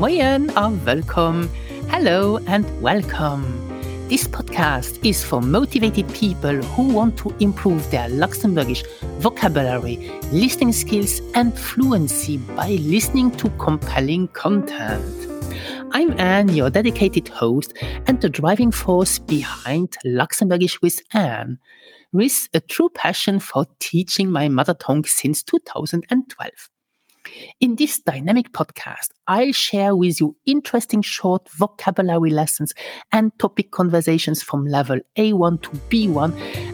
Welcome. Hello and welcome. This podcast is for motivated people who want to improve their Luxembourgish vocabulary, listening skills, and fluency by listening to compelling content. I'm Anne, your dedicated host and the driving force behind Luxembourgish with Anne, with a true passion for teaching my mother tongue since 2012. In this dynamic podcast, I'll share with you interesting short vocabulary lessons and topic conversations from level A1 to B1,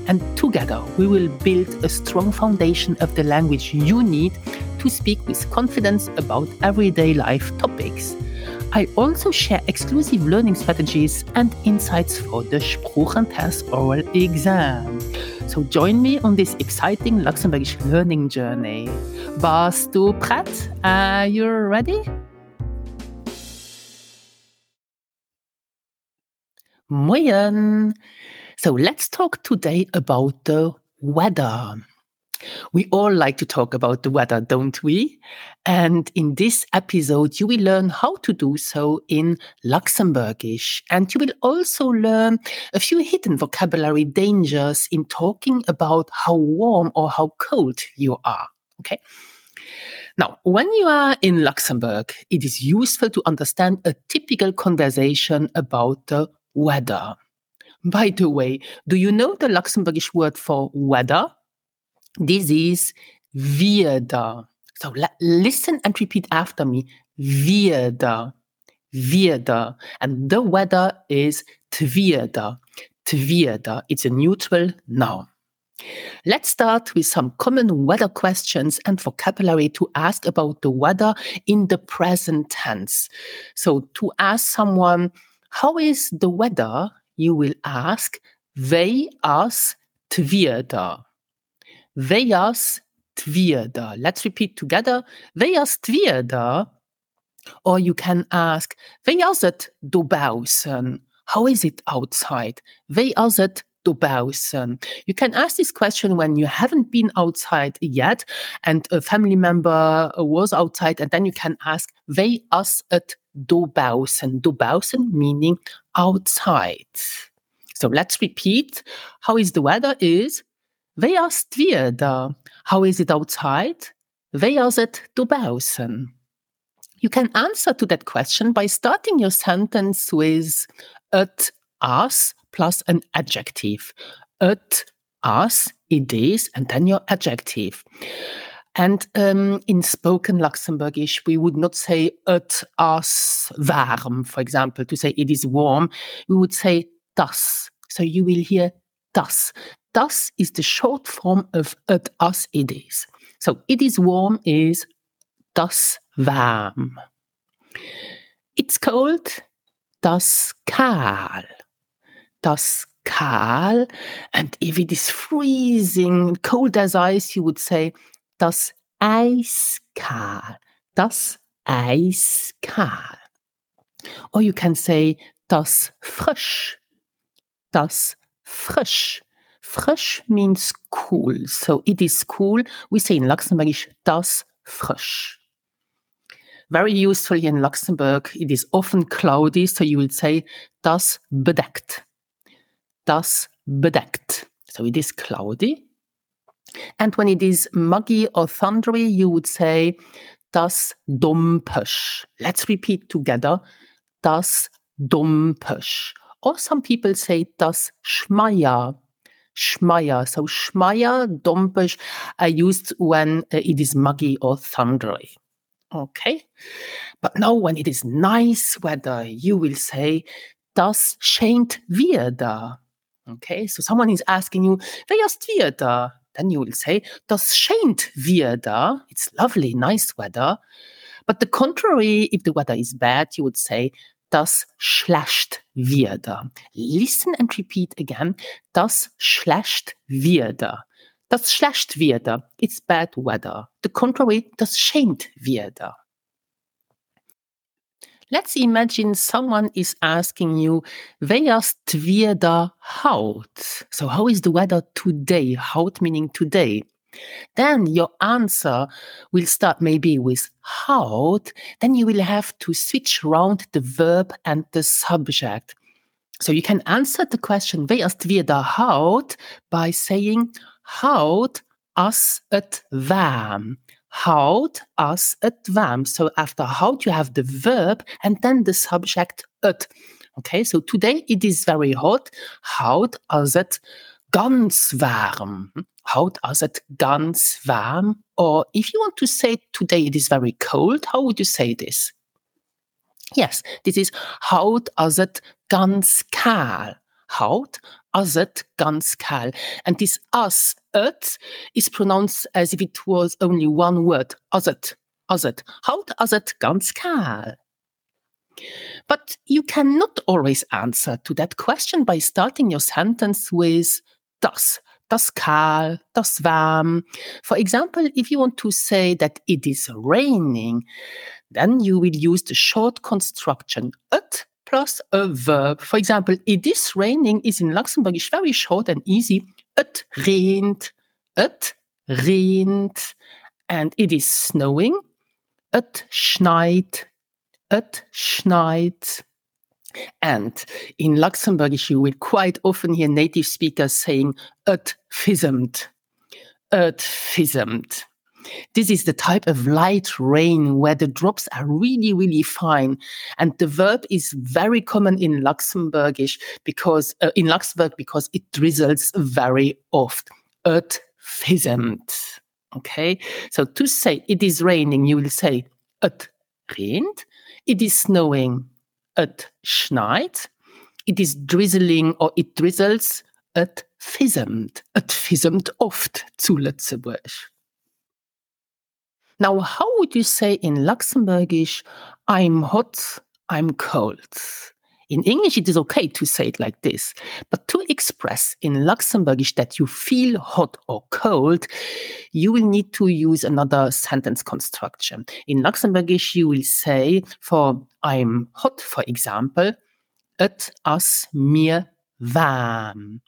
and together we will build a strong foundation of the language you need to speak with confidence about everyday life topics. I also share exclusive learning strategies and insights for the Sproochentest oral exam. So join me on this exciting Luxembourgish learning journey. Bist du prêt? Are you ready? Moyen. So let's talk today about the weather. We all like to talk about the weather, don't we? And in this episode, you will learn how to do so in Luxembourgish. And you will also learn a few hidden vocabulary dangers in talking about how warm or how cold you are. Okay. Now, when you are in Luxembourg, it is useful to understand a typical conversation about the weather. By the way, do you know the Luxembourgish word for weather? This is Wetter. So listen and repeat after me. Wetter. Wetter. And the weather is Twieder. Twieder. It's a neutral noun. Let's start with some common weather questions and vocabulary to ask about the weather in the present tense. So, to ask someone, how is the weather? You will ask, They Wie as Vejas Twieder. Let's repeat together. Vejas Twieder. Or you can ask, Vejas it dobausen? How is it outside? Vejas it dobausen? You can ask this question when you haven't been outside yet and a family member was outside and then you can ask, Vejas it dobausen? Dobausen meaning outside. So let's repeat. How is the weather is Wer asked wir da? How is it outside? They asked it draußen? You can answer to that question by starting your sentence with at us plus an adjective. At us, it is, and then your adjective. And um, in spoken Luxembourgish, we would not say at us warm, for example, to say it is warm. We would say das. So you will hear das. Das is the short form of at us it is. So it is warm is das warm. It's cold, das kahl. Das kahl. And if it is freezing, cold as ice, you would say das eiskahl. Das eiskahl. Or you can say das frisch. Das frisch. Frisch means cool. So it is cool. We say in Luxembourgish, das frisch. Very useful in Luxembourg. It is often cloudy, so you will say das bedeckt. Das bedeckt. So it is cloudy. And when it is muggy or thundery, you would say das dumpösch. Let's repeat together. Das dumpösch. Or some people say das schmeier. Schmeier. So Schmeier, Dompisch are used when uh, it is muggy or thundery. Okay. But now when it is nice weather, you will say, das scheint wieder. Okay. So someone is asking you, wer ist wieder? Then you will say, das scheint wieder. It's lovely, nice weather. But the contrary, if the weather is bad, you would say, das schlecht wieder. Listen and repeat again. Das schlecht wieder. Das schlecht wieder. It's bad weather. The contrary, das scheint wieder. Let's imagine someone is asking you, wer wieder Haut? So how is the weather today? Haut meaning today. Then your answer will start maybe with haut. Then you will have to switch around the verb and the subject. So you can answer the question, wer ist wir da haut, by saying haut as het warm. Haut as het warm. So after haut, you have the verb and then the subject het. Okay, so today it is very hot. Haut as het ganz warm. Haut as it ganz warm. Or if you want to say today it is very cold, how would you say this? Yes, this is Haut as it ganz kaal. Haut as it ganz kaal. And this as it is pronounced as if it was only one word. As it. As it. Haut as het ganz kaal. But you cannot always answer to that question by starting your sentence with das, das kaal, das warm. For example, if you want to say that it is raining, then you will use the short construction it plus a verb. For example, it is raining is in Luxembourgish very short and easy. It rained, it rained, and it is snowing. It schneit, it schneit. And in Luxembourgish, you will quite often hear native speakers saying it fizzed, it fizzed. This is the type of light rain where the drops are really, really fine. And the verb is very common in Luxembourgish because uh, in Luxembourg because it drizzles very oft. It fizzed. Okay. So to say it is raining, you will say it rained. It is snowing. It schneit. It is drizzling or it drizzles. It fizzed. It fizzed oft zu Lëtzebuerg. Now, how would you say in Luxembourgish, I'm hot, I'm cold? In English, it is okay to say it like this, but to express in Luxembourgish that you feel hot or cold, you will need to use another sentence construction. In Luxembourgish, you will say, for I'm hot, for example, et as mir warm.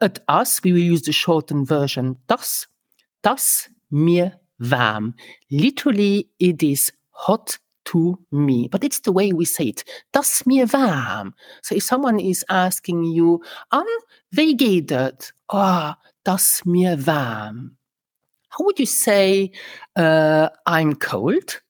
At us, we will use the shortened version das, das mir warm. Literally, it is hot to me, but it's the way we say it. Das mir warm. So if someone is asking you, um, wie geht it? Oh, das mir warm. How would you say, uh, I'm cold?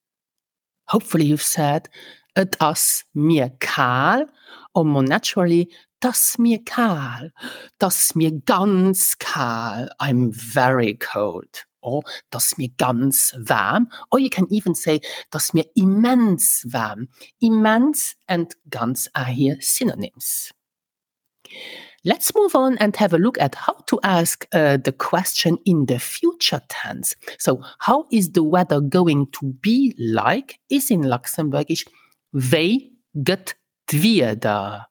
Hopefully you've said, das mir kahl, or more naturally, das mir kahl, das mir ganz kahl. I'm very cold. Or das mir ganz warm. Or you can even say, das mir immens warm. Immense and ganz are here synonyms. Let's move on and have a look at how to ask uh, the question in the future tense. So, how is the weather going to be like? Is in Luxembourgish, Wei get wieder.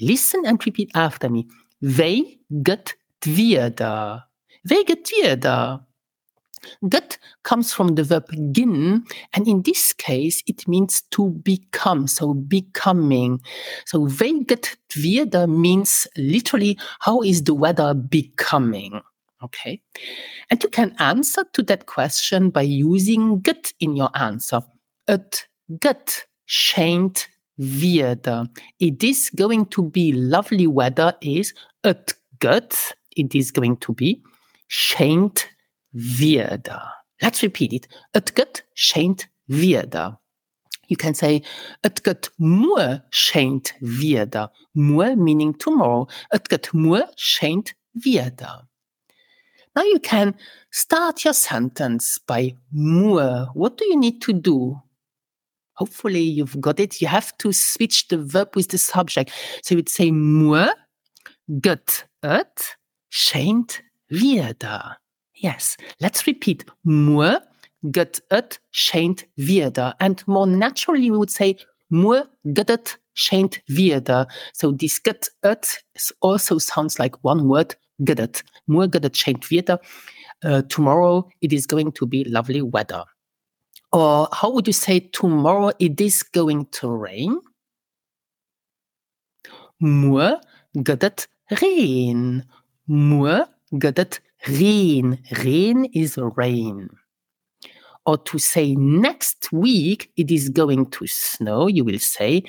Listen and repeat after me. Wei get wieder. Wei get wieder. Get comes from the verb gin, and in this case, it means to become, so becoming. So, wenn get wieder means literally, how is the weather becoming? Okay. And you can answer to that question by using get in your answer. It get scheint wieder. It is going to be lovely weather is it get. It is going to be scheint wieder. Let's repeat it. Het get scheint wieder. You can say, het get moe scheint wieder. Moe meaning tomorrow. Het get moe scheint wieder. Now you can start your sentence by moe. What do you need to do? Hopefully you've got it. You have to switch the verb with the subject. So you would say moe, get et, scheint wieder. Yes, let's repeat. Moe get it scheint wieder. And more naturally, we would say moe get it scheint wieder. So this get also sounds like one word, get it. Moe get scheint wieder. Uh, tomorrow it is going to be lovely weather. Or how would you say tomorrow it is going to rain? Moe get it rain. Moe get Rain. Rain is rain. Or to say next week it is going to snow, you will say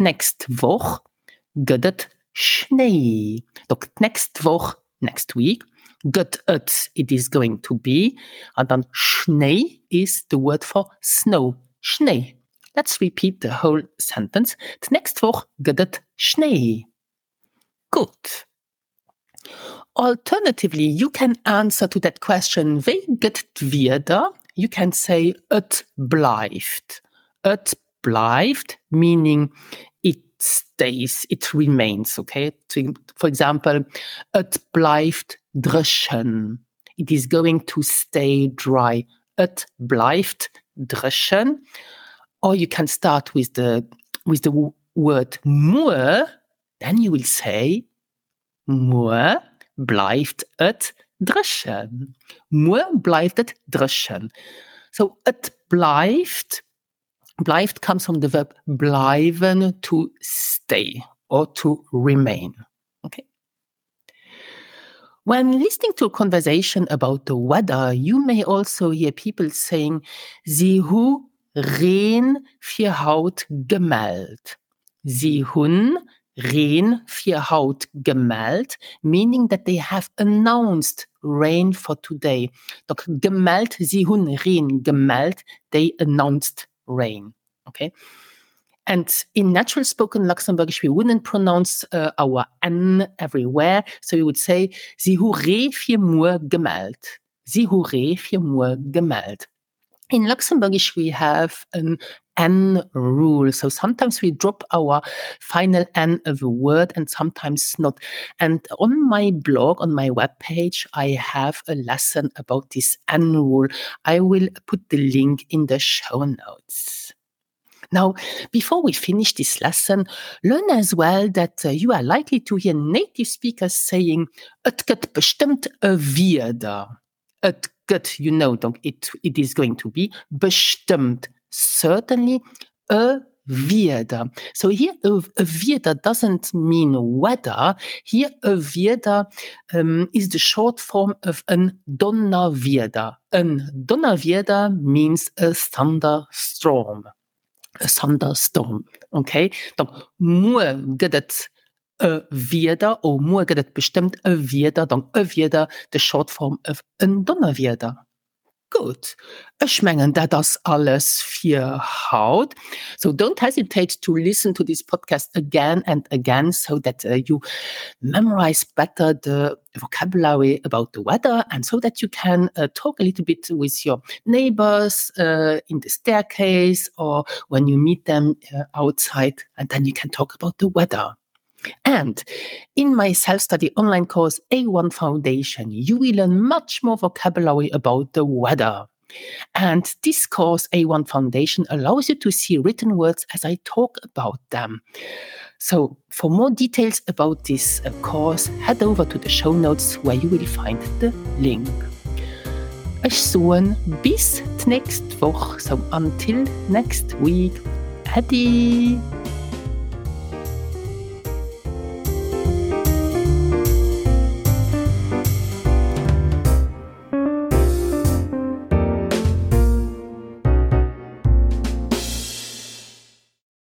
next Woche geht Schnee. Donc next Woche, next week, geht it, is going to be. And then Schnee is the word for snow. Schnee. Let's repeat the whole sentence. Next Woche geht Schnee. Good. Alternatively, you can answer to that question, geht wieder? You can say, it bleibt. It bleibt, meaning it stays, it remains, okay? For example, it bleibt dreschen. It is going to stay dry. It bleibt dreschen. Or you can start with the, with the word nur, then you will say, nur bleibt et dreschen. Nur bleibt et dreschen. So it bleibt, bleibt comes from the verb bleiben to stay or to remain. Okay. When listening to a conversation about the weather, you may also hear people saying, Sie hu reen vier Haut gemalt. Sie hun rain für Haut gemeldet, meaning that they have announced rain for today. Donc gemeldet, sie hun rain gemeldet, they announced rain. Okay. And in natural spoken Luxembourgish, we wouldn't pronounce uh, our N everywhere. So we would say, sie hu re vier Moor gemeldet. Sie hu re vier Moor gemeldet. In Luxembourgish, we have an N rule. So sometimes we drop our final N of a word and sometimes not. And on my blog, on my webpage, I have a lesson about this N rule. I will put the link in the show notes. Now, before we finish this lesson, learn as well that uh, you are likely to hear native speakers saying, het get bestimmt a wieder. Het gut, you know, it, it is going to be bestimmt certainly a Vida. So here a, a doesn't mean weather. Here a Vida um, is the short form of an Donnerwetter. An Donnerwetter means a thunderstorm. A thunderstorm. Okay? Donc, moi geht or moi geht es bestimmt a Wieder. Donc, a Wieder, the short form of an Donnerwetter. Gut. Ich meine, das alles für Haut. So don't hesitate to listen to this podcast again and again so that uh, you memorize better the vocabulary about the weather and so that you can uh, talk a little bit with your neighbors uh, in the staircase or when you meet them uh, outside and then you can talk about the weather. And in my self study online course, A1 Foundation, you will learn much more vocabulary about the weather. And this course, A1 Foundation, allows you to see written words as I talk about them. So, for more details about this uh, course, head over to the show notes where you will find the link. Ich soon bis next Woche, so until next week. Adi!